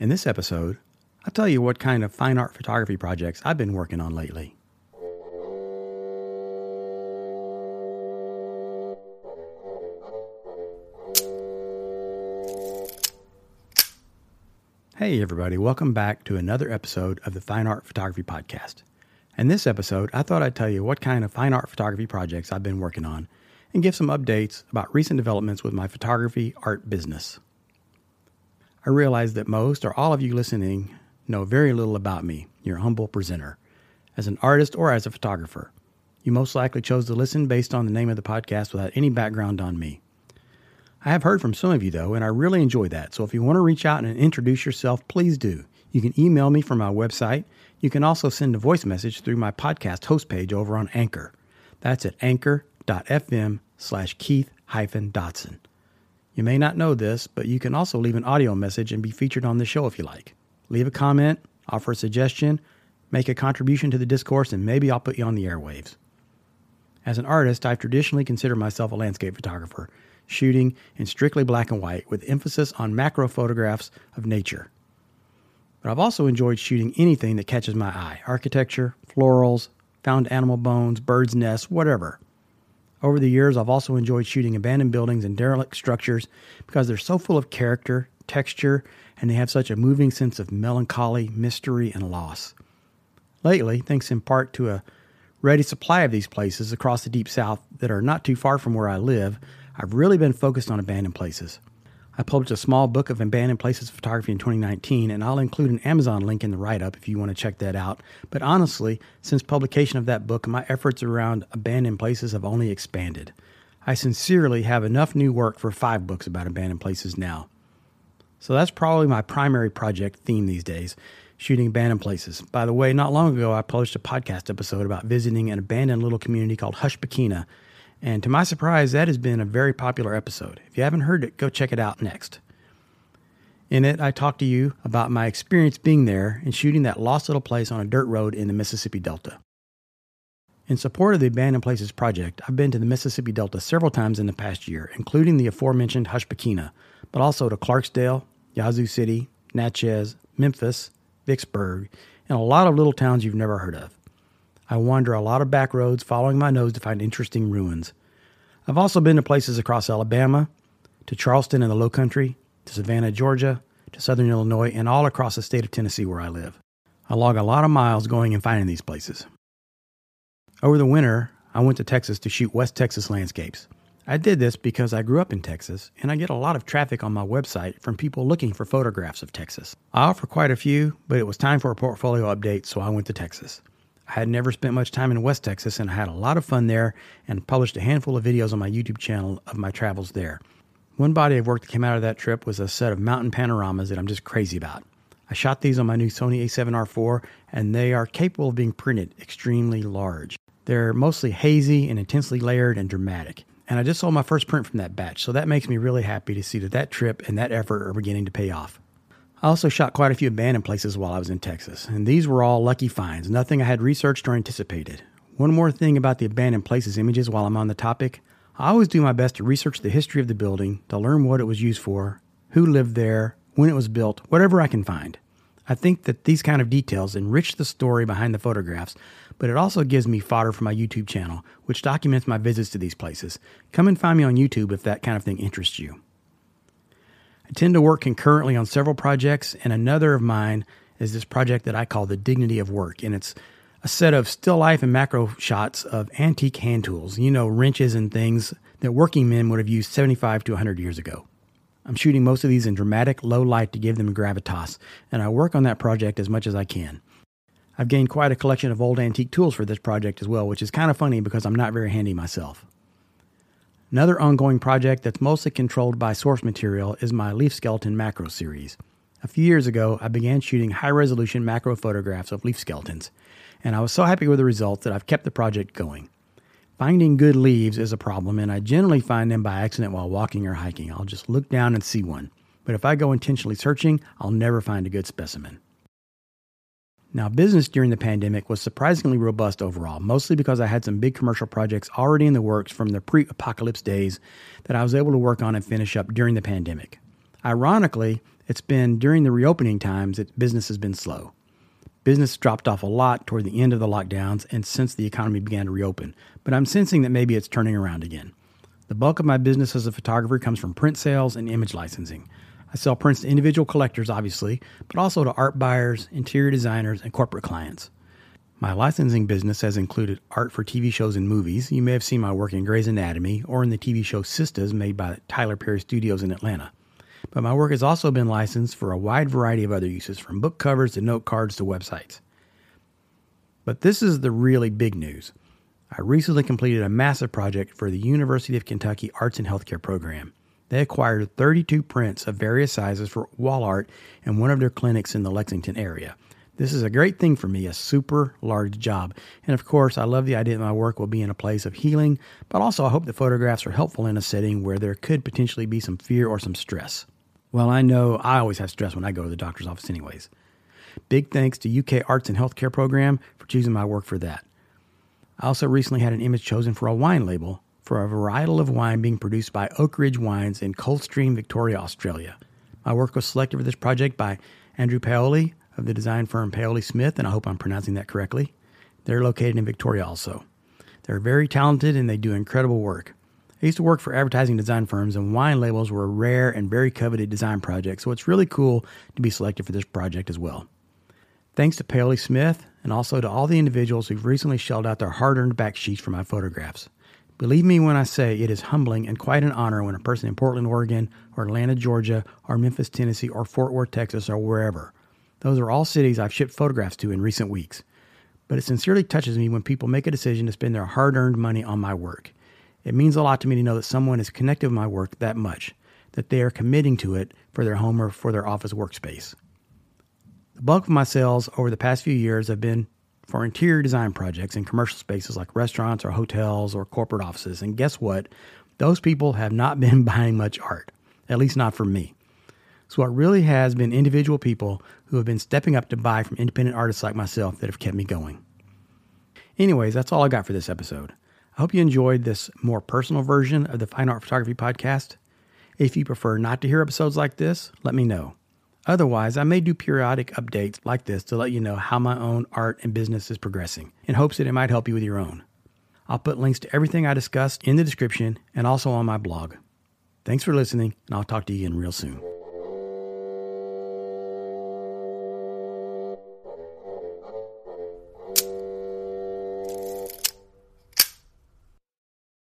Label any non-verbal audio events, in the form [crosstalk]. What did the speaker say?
In this episode, I'll tell you what kind of fine art photography projects I've been working on lately. Hey, everybody, welcome back to another episode of the Fine Art Photography Podcast. In this episode, I thought I'd tell you what kind of fine art photography projects I've been working on and give some updates about recent developments with my photography art business. I realize that most or all of you listening know very little about me, your humble presenter, as an artist or as a photographer. You most likely chose to listen based on the name of the podcast without any background on me. I have heard from some of you though, and I really enjoy that. So if you want to reach out and introduce yourself, please do. You can email me from my website. You can also send a voice message through my podcast host page over on Anchor. That's at anchor.fm slash Keith hyphen Dotson. You may not know this, but you can also leave an audio message and be featured on the show if you like. Leave a comment, offer a suggestion, make a contribution to the discourse, and maybe I'll put you on the airwaves. As an artist, I've traditionally considered myself a landscape photographer shooting in strictly black and white with emphasis on macro photographs of nature. But I've also enjoyed shooting anything that catches my eye architecture, florals, found animal bones, birds' nests, whatever. Over the years, I've also enjoyed shooting abandoned buildings and derelict structures because they're so full of character, texture, and they have such a moving sense of melancholy, mystery, and loss. Lately, thanks in part to a ready supply of these places across the deep south that are not too far from where I live, I've really been focused on abandoned places. I published a small book of abandoned places photography in 2019, and I'll include an Amazon link in the write up if you want to check that out. But honestly, since publication of that book, my efforts around abandoned places have only expanded. I sincerely have enough new work for five books about abandoned places now. So that's probably my primary project theme these days shooting abandoned places. By the way, not long ago, I published a podcast episode about visiting an abandoned little community called Hushpuckena and to my surprise, that has been a very popular episode. If you haven't heard it, go check it out next. In it, I talk to you about my experience being there and shooting that lost little place on a dirt road in the Mississippi Delta. In support of the Abandoned Places project, I've been to the Mississippi Delta several times in the past year, including the aforementioned Hushpuckena, but also to Clarksdale, Yazoo City, Natchez, Memphis, Vicksburg, and a lot of little towns you've never heard of. I wander a lot of back roads following my nose to find interesting ruins. I've also been to places across Alabama, to Charleston in the Low Country, to Savannah, Georgia, to southern Illinois, and all across the state of Tennessee where I live. I log a lot of miles going and finding these places. Over the winter, I went to Texas to shoot West Texas landscapes. I did this because I grew up in Texas and I get a lot of traffic on my website from people looking for photographs of Texas. I offer quite a few, but it was time for a portfolio update, so I went to Texas. I had never spent much time in West Texas and I had a lot of fun there and published a handful of videos on my YouTube channel of my travels there. One body of work that came out of that trip was a set of mountain panoramas that I'm just crazy about. I shot these on my new Sony a7R4 and they are capable of being printed extremely large. They're mostly hazy and intensely layered and dramatic. And I just sold my first print from that batch, so that makes me really happy to see that that trip and that effort are beginning to pay off. I also shot quite a few abandoned places while I was in Texas, and these were all lucky finds, nothing I had researched or anticipated. One more thing about the abandoned places images while I'm on the topic I always do my best to research the history of the building, to learn what it was used for, who lived there, when it was built, whatever I can find. I think that these kind of details enrich the story behind the photographs, but it also gives me fodder for my YouTube channel, which documents my visits to these places. Come and find me on YouTube if that kind of thing interests you. I tend to work concurrently on several projects, and another of mine is this project that I call the Dignity of Work, and it's a set of still life and macro shots of antique hand tools, you know, wrenches and things that working men would have used 75 to 100 years ago. I'm shooting most of these in dramatic low light to give them gravitas, and I work on that project as much as I can. I've gained quite a collection of old antique tools for this project as well, which is kind of funny because I'm not very handy myself. Another ongoing project that's mostly controlled by source material is my leaf skeleton macro series. A few years ago, I began shooting high resolution macro photographs of leaf skeletons, and I was so happy with the results that I've kept the project going. Finding good leaves is a problem, and I generally find them by accident while walking or hiking. I'll just look down and see one. But if I go intentionally searching, I'll never find a good specimen. Now, business during the pandemic was surprisingly robust overall, mostly because I had some big commercial projects already in the works from the pre apocalypse days that I was able to work on and finish up during the pandemic. Ironically, it's been during the reopening times that business has been slow. Business dropped off a lot toward the end of the lockdowns and since the economy began to reopen, but I'm sensing that maybe it's turning around again. The bulk of my business as a photographer comes from print sales and image licensing. I sell prints to individual collectors, obviously, but also to art buyers, interior designers, and corporate clients. My licensing business has included art for TV shows and movies. You may have seen my work in Grey's Anatomy or in the TV show Sistas made by Tyler Perry Studios in Atlanta. But my work has also been licensed for a wide variety of other uses, from book covers to note cards to websites. But this is the really big news. I recently completed a massive project for the University of Kentucky Arts and Healthcare program. They acquired 32 prints of various sizes for wall art in one of their clinics in the Lexington area. This is a great thing for me, a super large job. And of course, I love the idea that my work will be in a place of healing, but also I hope the photographs are helpful in a setting where there could potentially be some fear or some stress. Well, I know I always have stress when I go to the doctor's office, anyways. Big thanks to UK Arts and Healthcare Program for choosing my work for that. I also recently had an image chosen for a wine label for a varietal of wine being produced by Oakridge Wines in Coldstream, Victoria, Australia. My work was selected for this project by Andrew Paoli of the design firm Paoli Smith, and I hope I'm pronouncing that correctly. They're located in Victoria also. They're very talented and they do incredible work. I used to work for advertising design firms, and wine labels were a rare and very coveted design project, so it's really cool to be selected for this project as well. Thanks to Paoli Smith and also to all the individuals who've recently shelled out their hard earned back sheets for my photographs. Believe me when I say it is humbling and quite an honor when a person in Portland, Oregon, or Atlanta, Georgia, or Memphis, Tennessee, or Fort Worth, Texas, or wherever. Those are all cities I've shipped photographs to in recent weeks. But it sincerely touches me when people make a decision to spend their hard earned money on my work. It means a lot to me to know that someone is connected with my work that much, that they are committing to it for their home or for their office workspace. The bulk of my sales over the past few years have been for interior design projects in commercial spaces like restaurants or hotels or corporate offices. And guess what? Those people have not [laughs] been buying much art, at least not from me. So it really has been individual people who have been stepping up to buy from independent artists like myself that have kept me going. Anyways, that's all I got for this episode. I hope you enjoyed this more personal version of the Fine Art Photography Podcast. If you prefer not to hear episodes like this, let me know. Otherwise, I may do periodic updates like this to let you know how my own art and business is progressing in hopes that it might help you with your own. I'll put links to everything I discussed in the description and also on my blog. Thanks for listening, and I'll talk to you again real soon.